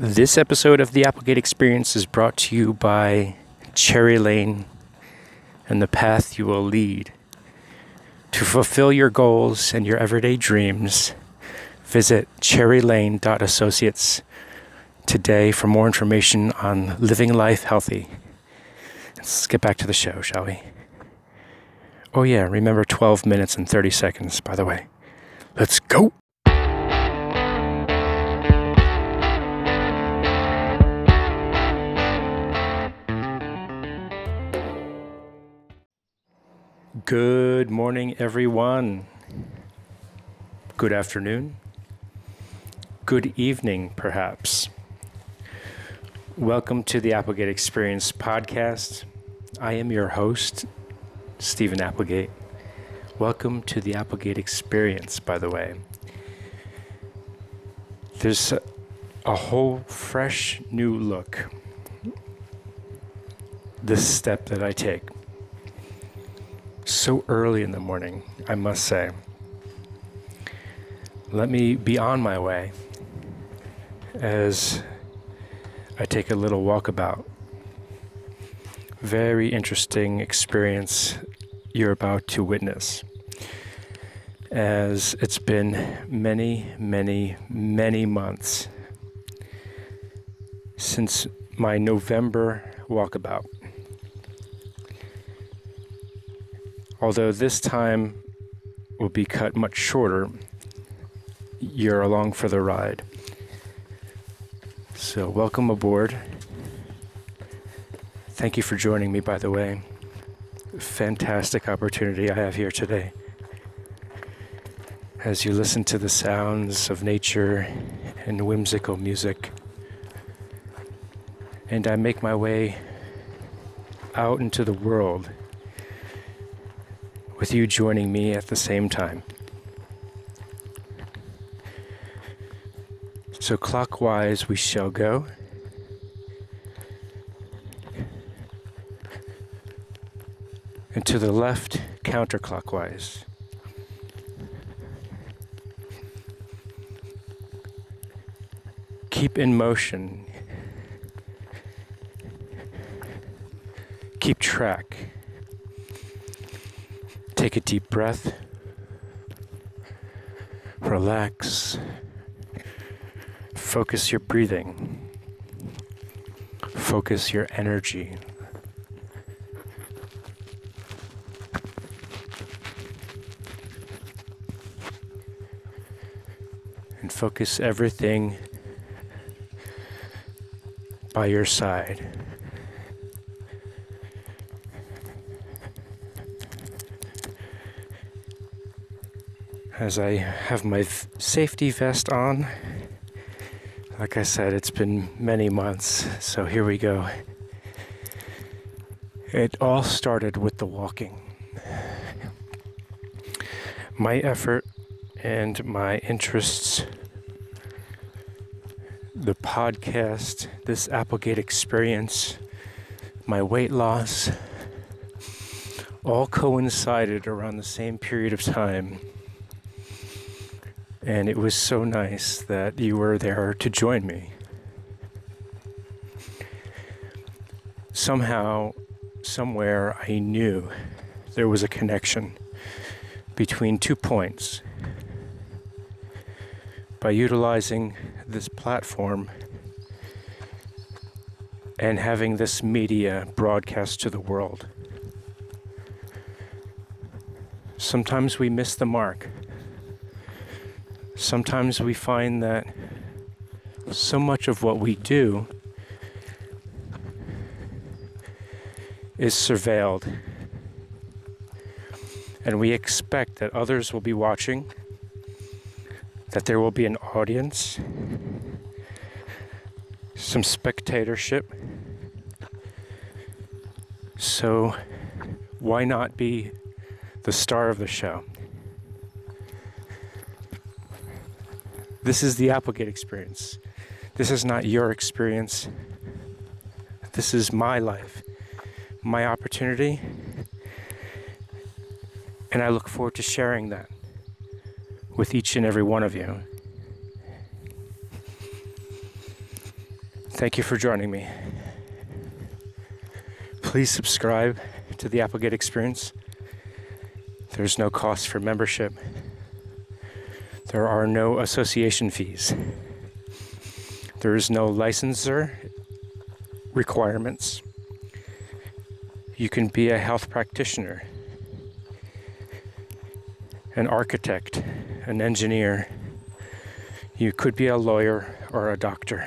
This episode of the Applegate Experience is brought to you by Cherry Lane and the path you will lead. To fulfill your goals and your everyday dreams, visit cherrylane.associates today for more information on living life healthy. Let's get back to the show, shall we? Oh, yeah, remember 12 minutes and 30 seconds, by the way. Let's go! Good morning, everyone. Good afternoon. Good evening, perhaps. Welcome to the Applegate Experience podcast. I am your host, Steven Applegate. Welcome to the Applegate Experience, by the way. There's a, whole fresh new look. This step that I take so early in the morning, I must say. Let me be on my way as I take a little walkabout. Very interesting experience you're about to witness. As it's been many, many, many months since my November walkabout. Although this time will be cut much shorter, you're along for the ride. So, welcome aboard. Thank you for joining me, by the way. Fantastic opportunity I have here today. As you listen to the sounds of nature and whimsical music, and I make my way out into the world with you joining me at the same time. So, clockwise we shall go. And to the left, counterclockwise. Keep in motion. Keep track. Take a deep breath. Relax. Focus your breathing. Focus your energy. And focus everything by your side. As I have my safety vest on. Like I said, it's been many months, so here we go. It all started with the walking. My effort and my interests, the podcast, this Applegate experience, my weight loss, all coincided around the same period of time and it was so nice that you were there to join me. Somehow, somewhere, I knew there was a connection between two points. By utilizing this platform and having this media broadcast to the world. Sometimes we miss the mark sometimes we find that so much of what we do is surveilled. And we expect that others will be watching, that there will be an audience, some spectatorship. So, why not be the star of the show? This is the Applegate experience. This is not your experience. This is my life, my opportunity. And I look forward to sharing that with each and every one of you. Thank you for joining me. Please subscribe to the Applegate Experience. There's no cost for membership. There are no association fees. There is no licensor requirements. You can be a health practitioner, an architect, an engineer. You could be a lawyer or a doctor.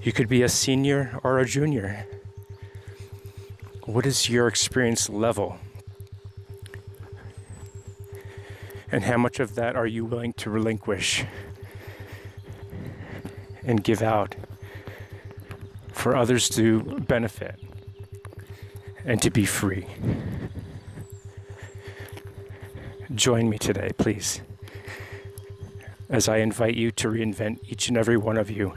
You could be a senior or a junior. What is your experience level? And how much of that are you willing to relinquish and give out for others to benefit and to be free? Join me today, please, as I invite you to reinvent each and every one of you.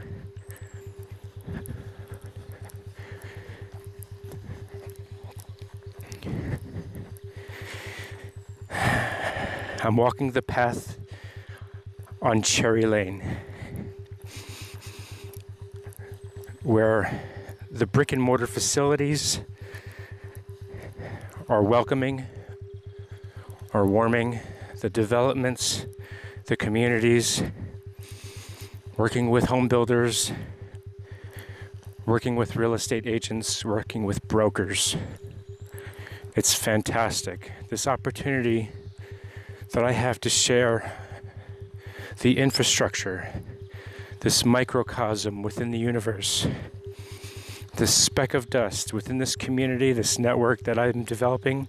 I'm walking the path on Cherry Lane where the brick and mortar facilities are welcoming, are warming, the developments, the communities, working with home builders, working with real estate agents, working with brokers. It's fantastic. This opportunity that I have to share the infrastructure, this microcosm within the universe, this speck of dust within this community, this network that I'm developing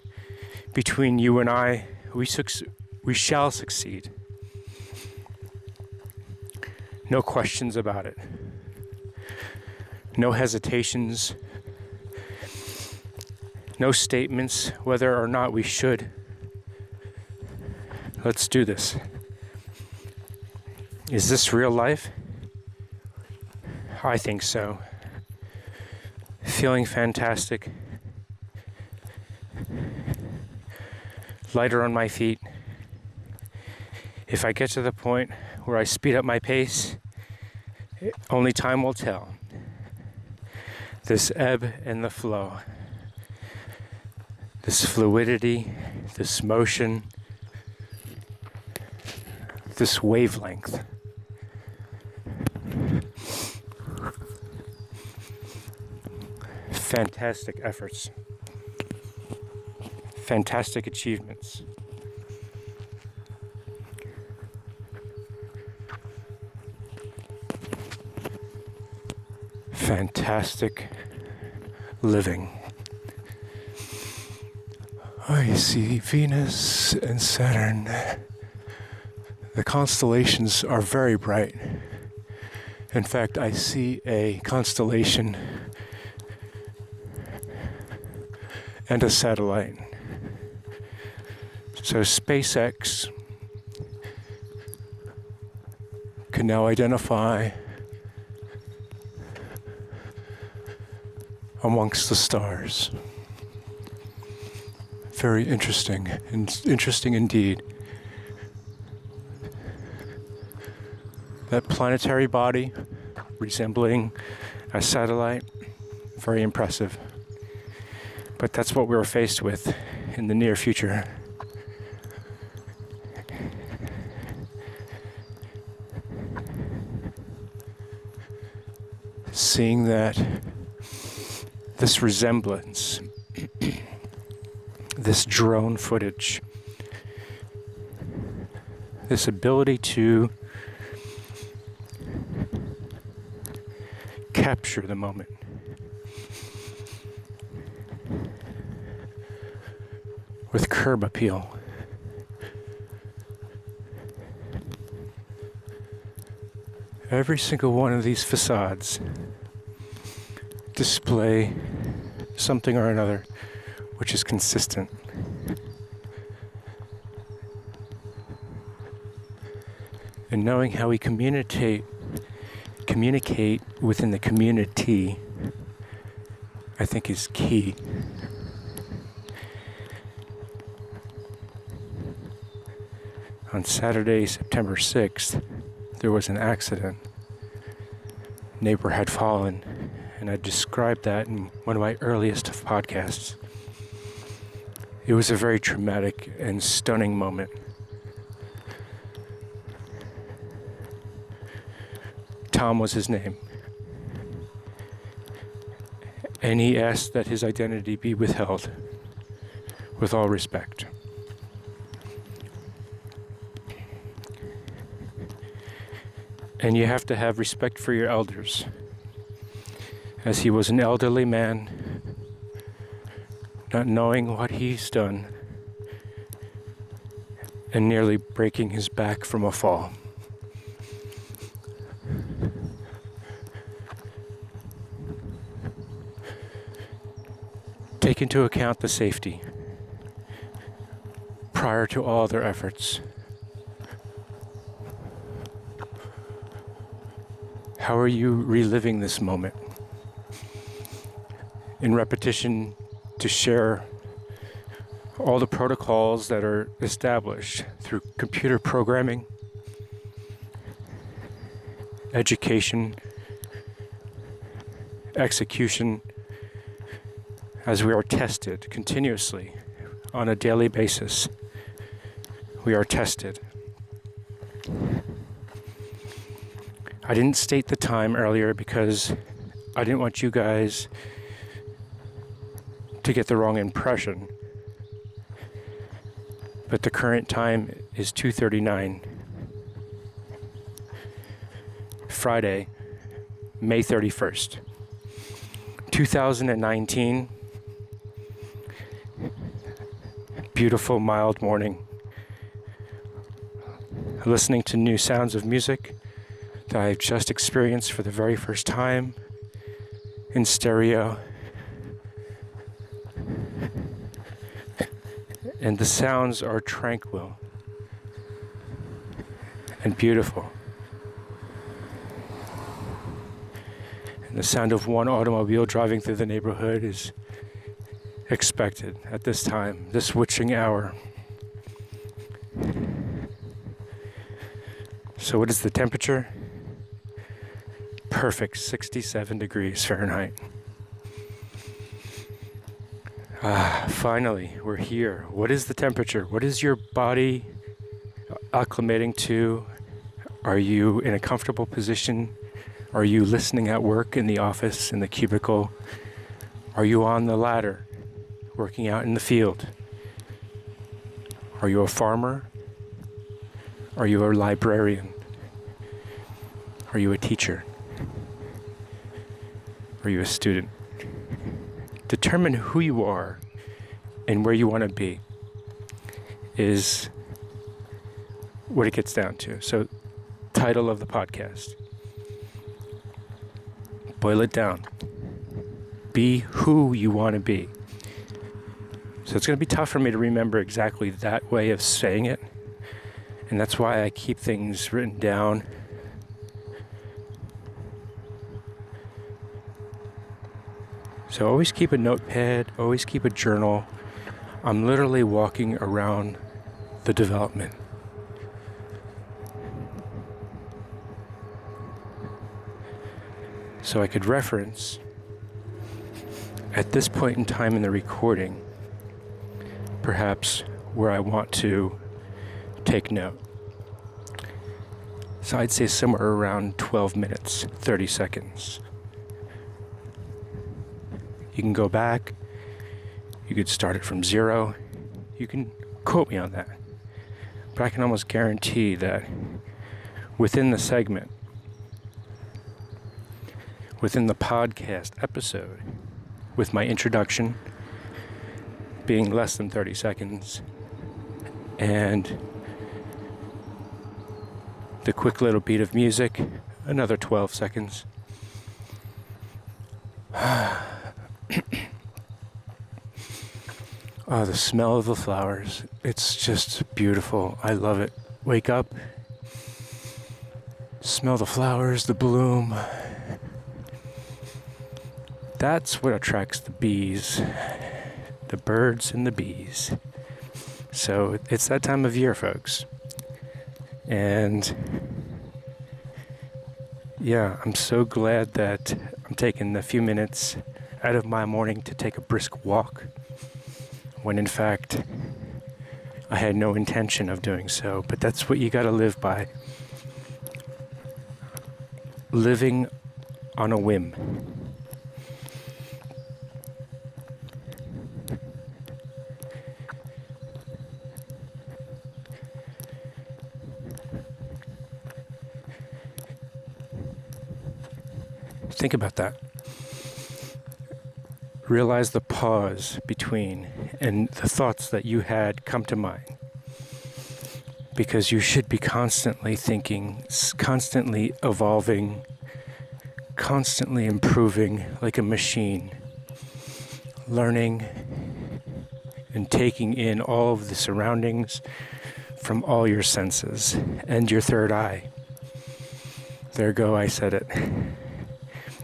between you and I, we, su- we shall succeed. No questions about it. No hesitations. No statements whether or not we should. Let's do this. Is this real life? I think so. Feeling fantastic. Lighter on my feet. If I get to the point where I speed up my pace, only time will tell. This ebb and the flow, this fluidity, this motion, this wavelength. Fantastic efforts, fantastic achievements. Fantastic living. I see Venus and Saturn the constellations are very bright. In fact, I see a constellation and a satellite. So SpaceX can now identify amongst the stars. Very interesting, and interesting indeed. That planetary body resembling a satellite. Very impressive. But that's what we were faced with in the near future. Seeing that this resemblance, this drone footage, this ability to capture the moment. With curb appeal. Every single one of these facades display something or another which is consistent. And knowing how we communicate communicate within the community, I think, is key. On Saturday, September 6th, there was an accident. Neighbor had fallen, and I described that in one of my earliest podcasts. It was a very traumatic and stunning moment. Tom was his name. And he asked that his identity be withheld with all respect. And you have to have respect for your elders, as he was an elderly man, not knowing what he's done, and nearly breaking his back from a fall. Take into account the safety prior to all their efforts. How are you reliving this moment? In repetition, to share all the protocols that are established through computer programming, education, execution, as we are tested continuously on a daily basis. We are tested. I didn't state the time earlier because I didn't want you guys to get the wrong impression. But the current time is 2:39 Friday, May 31st. 2019 beautiful mild morning listening to new sounds of music that I've just experienced for the very first time in stereo. And the sounds are tranquil and beautiful. And the sound of one automobile driving through the neighborhood is expected at this time, this witching hour. So, what is the temperature? perfect 67 degrees Fahrenheit. Ah, finally, we're here. What is the temperature? What is your body acclimating to? Are you in a comfortable position? Are you listening at work in the office, in the cubicle? Are you on the ladder, working out in the field? Are you a farmer? Are you a librarian? Are you a teacher? Are you a student? Determine who you are and where you want to be is what it gets down to. So, title of the podcast. Boil it down. Be who you want to be. So, it's going to be tough for me to remember exactly that way of saying it. And that's why I keep things written down So always keep a notepad, always keep a journal. I'm literally walking around the development. So I could reference at this point in time in the recording, perhaps where I want to take note. So I'd say somewhere around 12 minutes, 30 seconds. You can go back. You could start it from zero. You can quote me on that. But I can almost guarantee that within the segment, within the podcast episode, with my introduction being less than 30 seconds, and the quick little beat of music, another 12 seconds. oh, the smell of the flowers. It's just beautiful. I love it. Wake up, smell the flowers, the bloom. That's what attracts the bees, the birds and the bees. So it's that time of year, folks. And yeah, I'm so glad that I'm taking a few minutes out of my morning to take a brisk walk when in fact I had no intention of doing so. But that's what you got to live by. Living on a whim. Think about that. Realize the pause between and the thoughts that you had come to mind. Because you should be constantly thinking, constantly evolving, constantly improving like a machine, learning and taking in all of the surroundings from all your senses and your third eye. There go, I said it.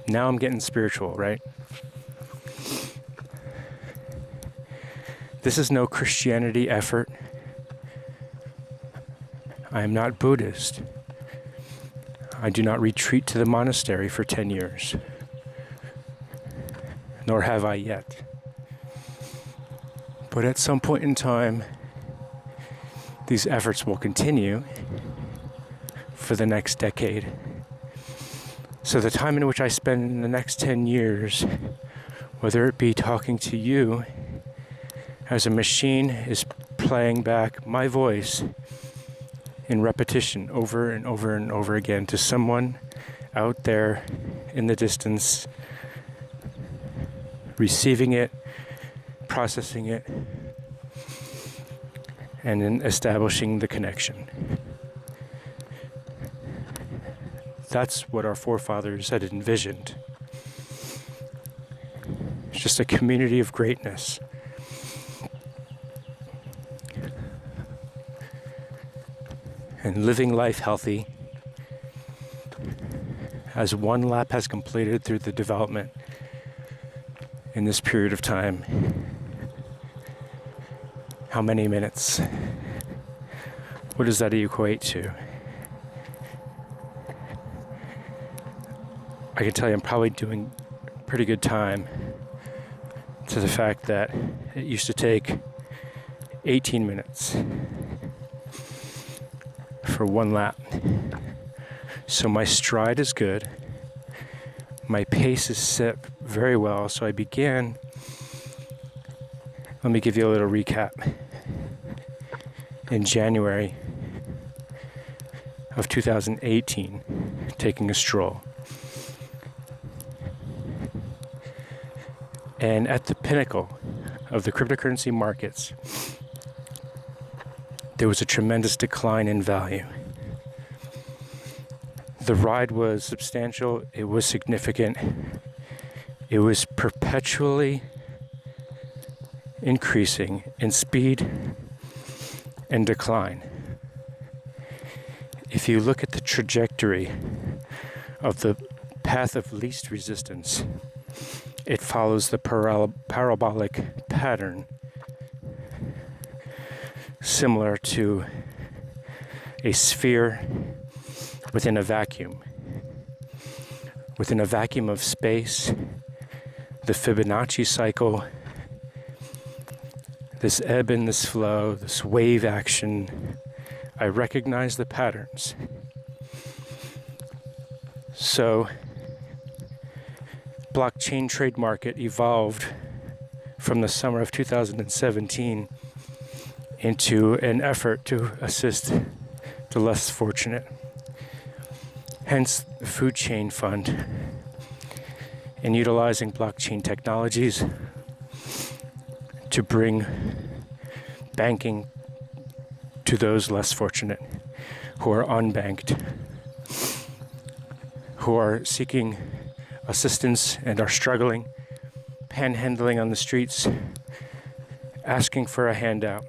Now I'm getting spiritual, right? This is no Christianity effort. I am not Buddhist. I do not retreat to the monastery for 10 years, nor have I yet. But at some point in time, these efforts will continue for the next decade. So, the time in which I spend in the next 10 years, whether it be talking to you as a machine is playing back my voice in repetition over and over and over again to someone out there in the distance, receiving it, processing it, and then establishing the connection. That's what our forefathers had envisioned. It's just a community of greatness. And living life healthy as one lap has completed through the development in this period of time. How many minutes? What does that equate to? I can tell you I'm probably doing pretty good time to the fact that it used to take 18 minutes for one lap. So my stride is good. My pace is set very well. So I began. Let me give you a little recap. In January of 2018, taking a stroll. And at the pinnacle of the cryptocurrency markets, there was a tremendous decline in value. The ride was substantial, it was significant, it was perpetually increasing in speed and decline. If you look at the trajectory of the path of least resistance, it follows the parabolic pattern similar to a sphere within a vacuum. Within a vacuum of space, the Fibonacci cycle, this ebb and this flow, this wave action, I recognize the patterns. So, blockchain trade market evolved from the summer of 2017 into an effort to assist the less fortunate. Hence, the Food Chain Fund, in utilizing blockchain technologies to bring banking to those less fortunate who are unbanked, who are seeking assistance and are struggling, panhandling on the streets, asking for a handout.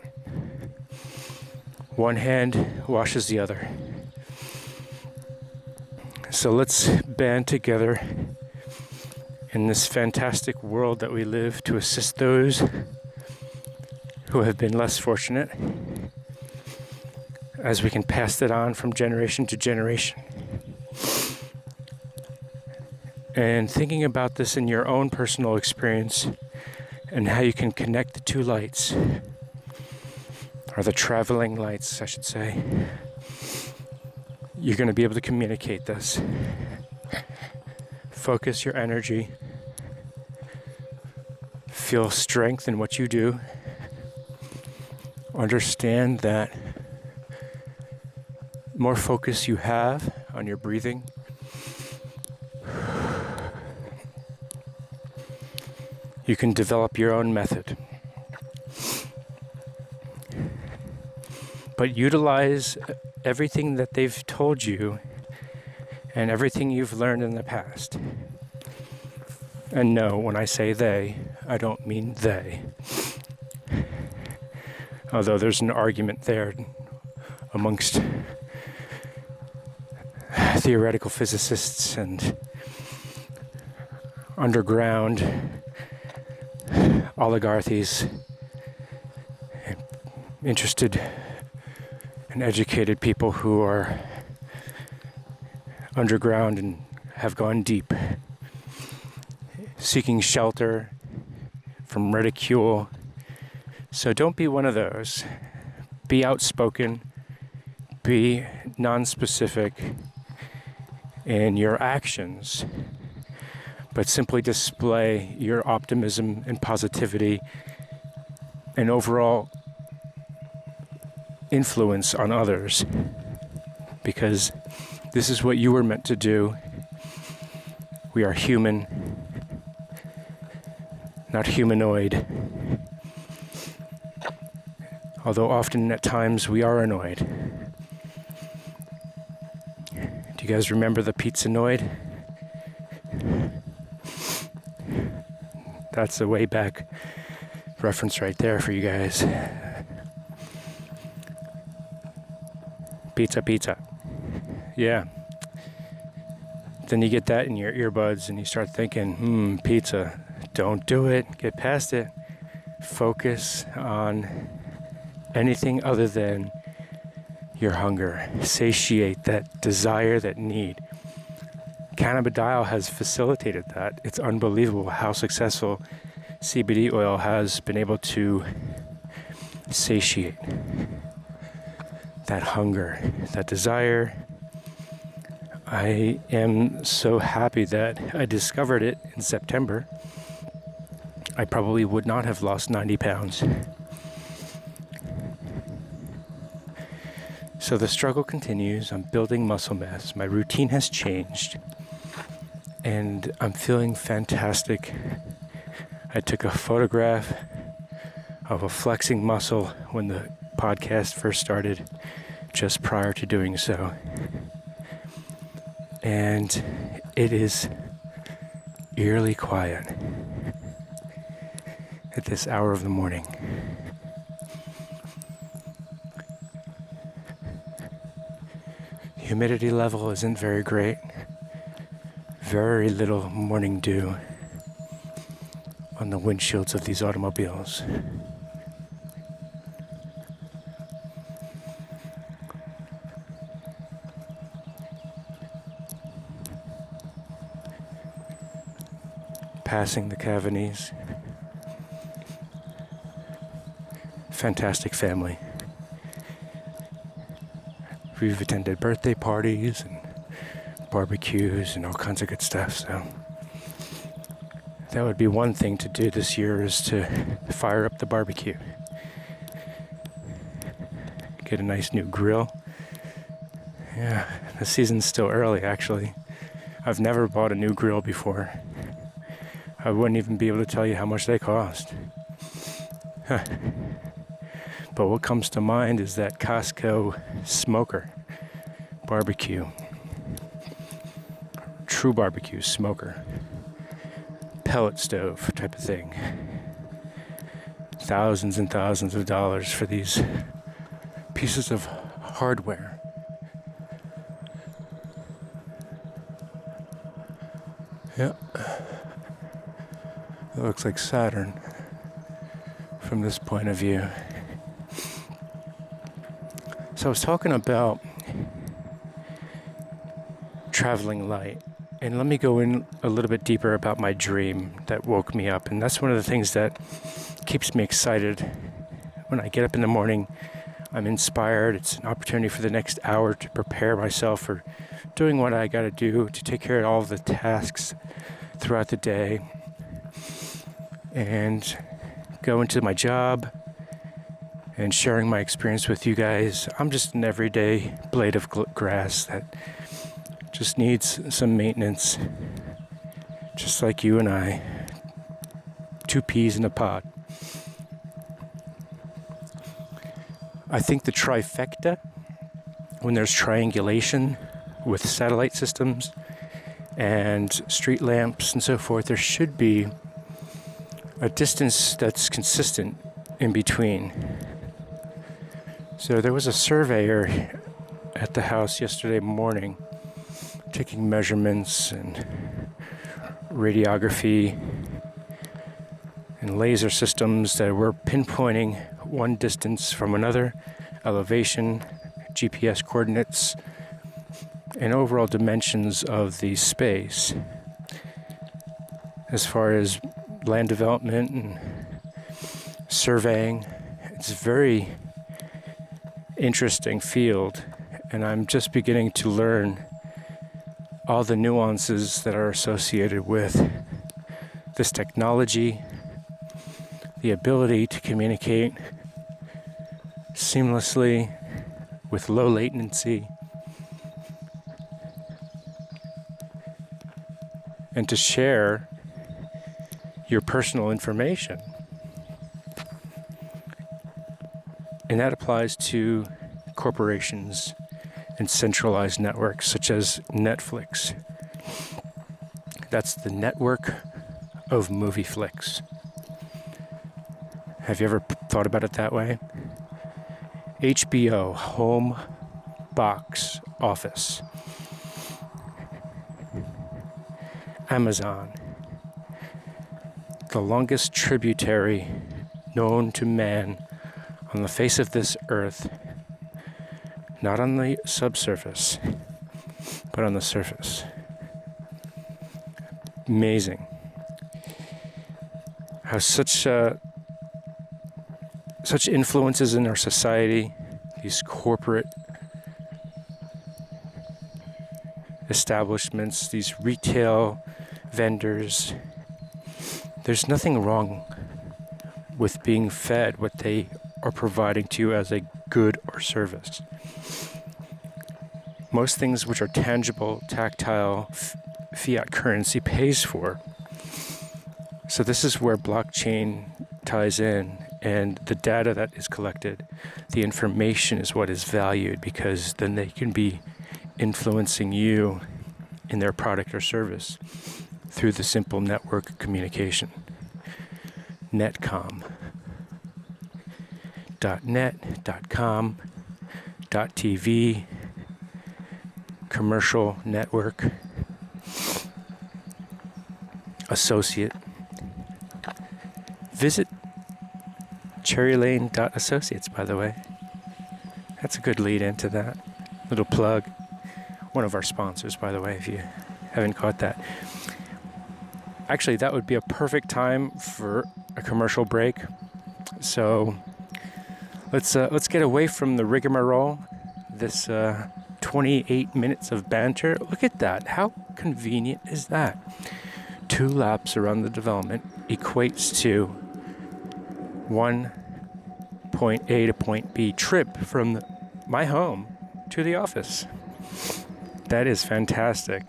One hand washes the other. So let's band together in this fantastic world that we live to assist those who have been less fortunate as we can pass that on from generation to generation. And thinking about this in your own personal experience and how you can connect the two lights, or the traveling lights, I should say, you're going to be able to communicate this. Focus your energy, feel strength in what you do, understand that more focus you have on your breathing, you can develop your own method. But utilize everything that they've told you and everything you've learned in the past. And no, when I say they, I don't mean they. Although there's an argument there amongst theoretical physicists and underground oligarchies, interested and educated people who are underground and have gone deep, seeking shelter from ridicule. So don't be one of those. Be outspoken, be non specific in your actions, but simply display your optimism and positivity and overall influence on others because this is what you were meant to do. We are human, not humanoid. Although often at times we are annoyed. Do you guys remember the Pizzanoid? That's a way back reference right there for you guys. Pizza, pizza. Yeah. Then you get that in your earbuds and you start thinking, hmm, pizza. Don't do it. Get past it. Focus on anything other than your hunger. Satiate that desire, that need. Cannabidiol has facilitated that. It's unbelievable how successful CBD oil has been able to satiate that hunger, that desire. I am so happy that I discovered it in September. I probably would not have lost 90 pounds. So the struggle continues. I'm building muscle mass. My routine has changed. And I'm feeling fantastic. I took a photograph of a flexing muscle when the podcast first started just prior to doing so. And it is eerily quiet at this hour of the morning. Humidity level isn't very great. Very little morning dew on the windshields of these automobiles. passing the Cavanese. Fantastic family. We've attended birthday parties and barbecues and all kinds of good stuff, so that would be one thing to do this year is to fire up the barbecue. Get a nice new grill. Yeah, the season's still early actually. I've never bought a new grill before. I wouldn't even be able to tell you how much they cost. But what comes to mind is that Costco smoker barbecue. True barbecue smoker. Pellet stove type of thing. Thousands and thousands of dollars for these pieces of hardware. Yeah. It looks like Saturn from this point of view. So I was talking about traveling light And let me go in a little bit deeper about my dream that woke me up. And that's one of the things that keeps me excited. When I get up in the morning, I'm inspired. It's an opportunity for the next hour to prepare myself for doing what I got to do to take care of all of the tasks throughout the day and go into my job and sharing my experience with you guys. I'm just an everyday blade of grass that just needs some maintenance, just like you and I. Two peas in a pod. I think the trifecta, when there's triangulation with satellite systems and street lamps and so forth, there should be a distance that's consistent in between. So there was a surveyor at the house yesterday morning taking measurements and radiography and laser systems that were pinpointing one distance from another, elevation, GPS coordinates, and overall dimensions of the space. As far as land development and surveying, it's a very interesting field, and I'm just beginning to learn all the nuances that are associated with this technology, the ability to communicate seamlessly with low latency, and to share your personal information. And that applies to corporations and centralized networks such as Netflix. That's the network of movie flicks. Have you ever thought about it that way? HBO, home box office. Amazon, the longest tributary known to man on the face of this earth, not on the subsurface, but on the surface. Amazing. How such uh, such influences in our society, these corporate establishments, these retail vendors. There's nothing wrong with being fed what they are providing to you as a good or service. Most things which are tangible, tactile, f- fiat currency pays for. So, this is where blockchain ties in, and the data that is collected, the information is what is valued because then they can be influencing you in their product or service through the simple network communication. Netcom. .net, .com, .tv, commercial network, associate. Visit cherrylane.associates, by the way. That's a good lead into that. Little plug. One of our sponsors, by the way, if you haven't caught that. Actually, that would be a perfect time for a commercial break. So let's uh, let's get away from the rigmarole. This uh, 28 minutes of banter. Look at that. How convenient is that? Two laps around the development equates to one point A to point B trip from my home to the office. That is fantastic.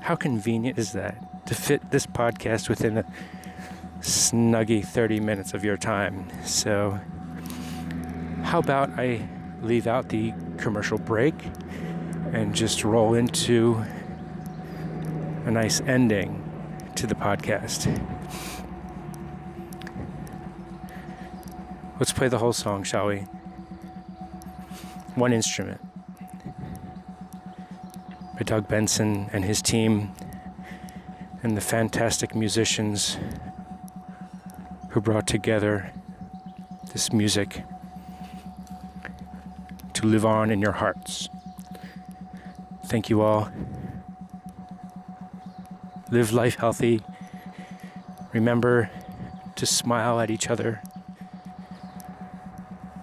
How convenient is that to fit this podcast within a snuggy 30 minutes of your time? So, how about I leave out the commercial break and just roll into a nice ending to the podcast? Let's play the whole song, shall we? One instrument by Doug Benson and his team, and the fantastic musicians who brought together this music live on in your hearts. Thank you all. Live life healthy. Remember to smile at each other,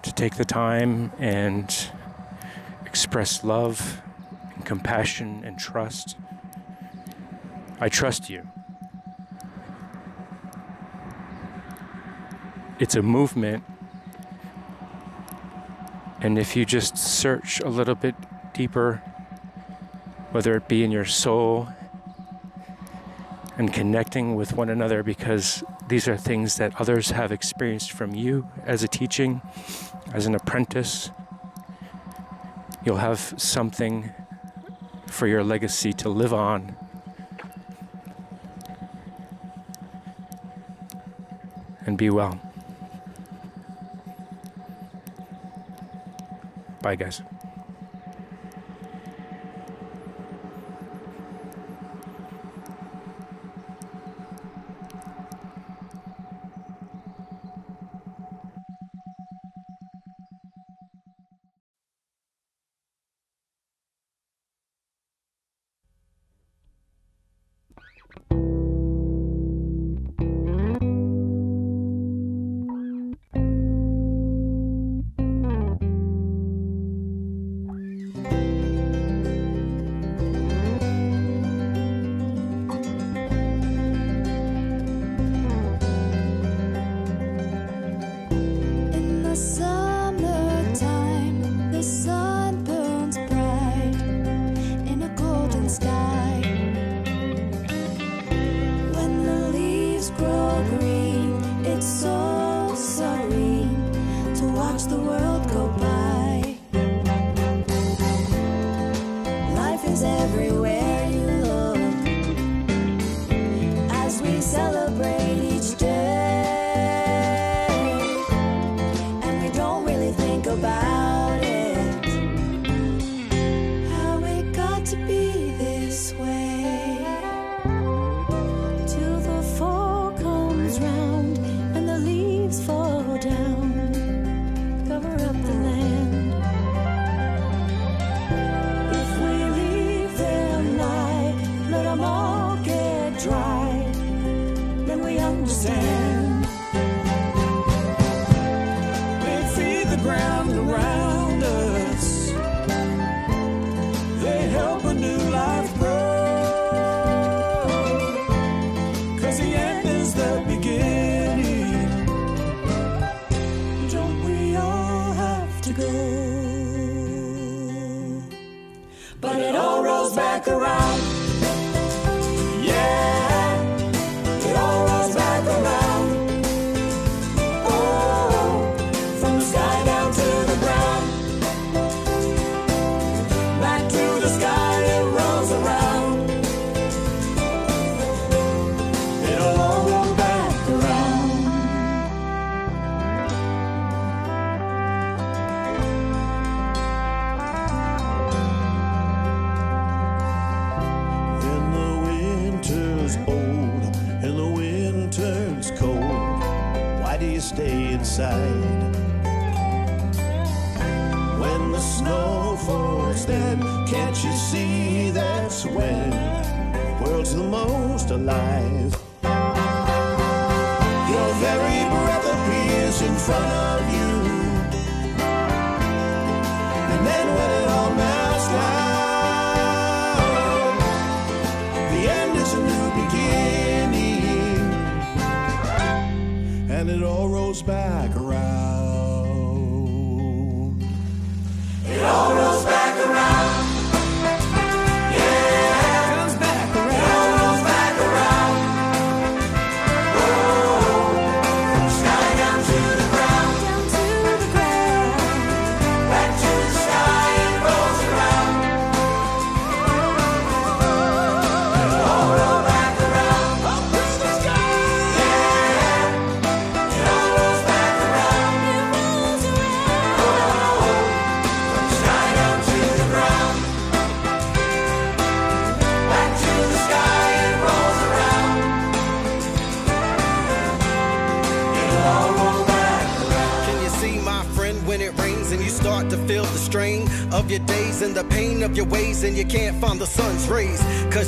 to take the time and express love and compassion and trust. I trust you. It's a movement. And if you just search a little bit deeper, whether it be in your soul and connecting with one another, because these are things that others have experienced from you as a teaching, as an apprentice, you'll have something for your legacy to live on. And be well. Bye, guys.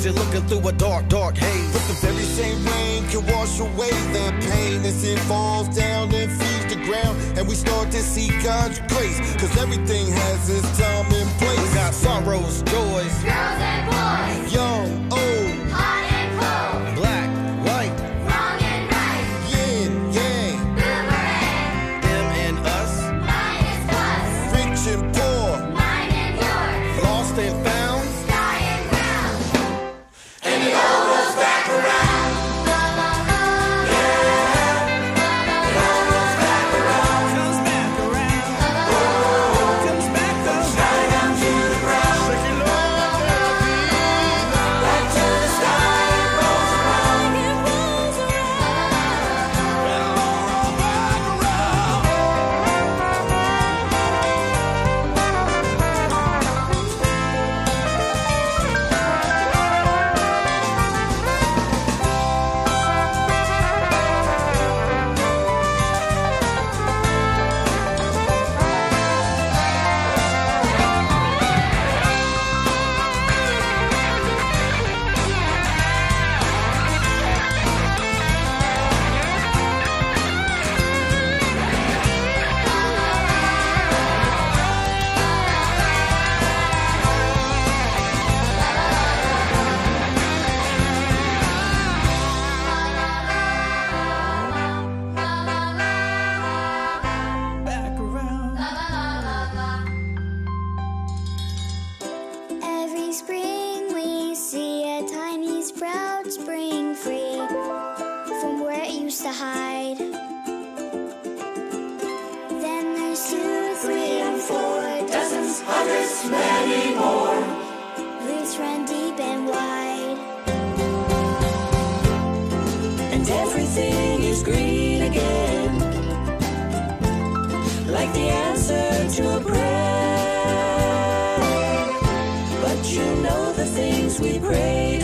you're looking through a dark, dark haze. But the very same rain can wash away the pain as it falls down and feeds the ground. And we start to see God's grace, cause everything things we pray.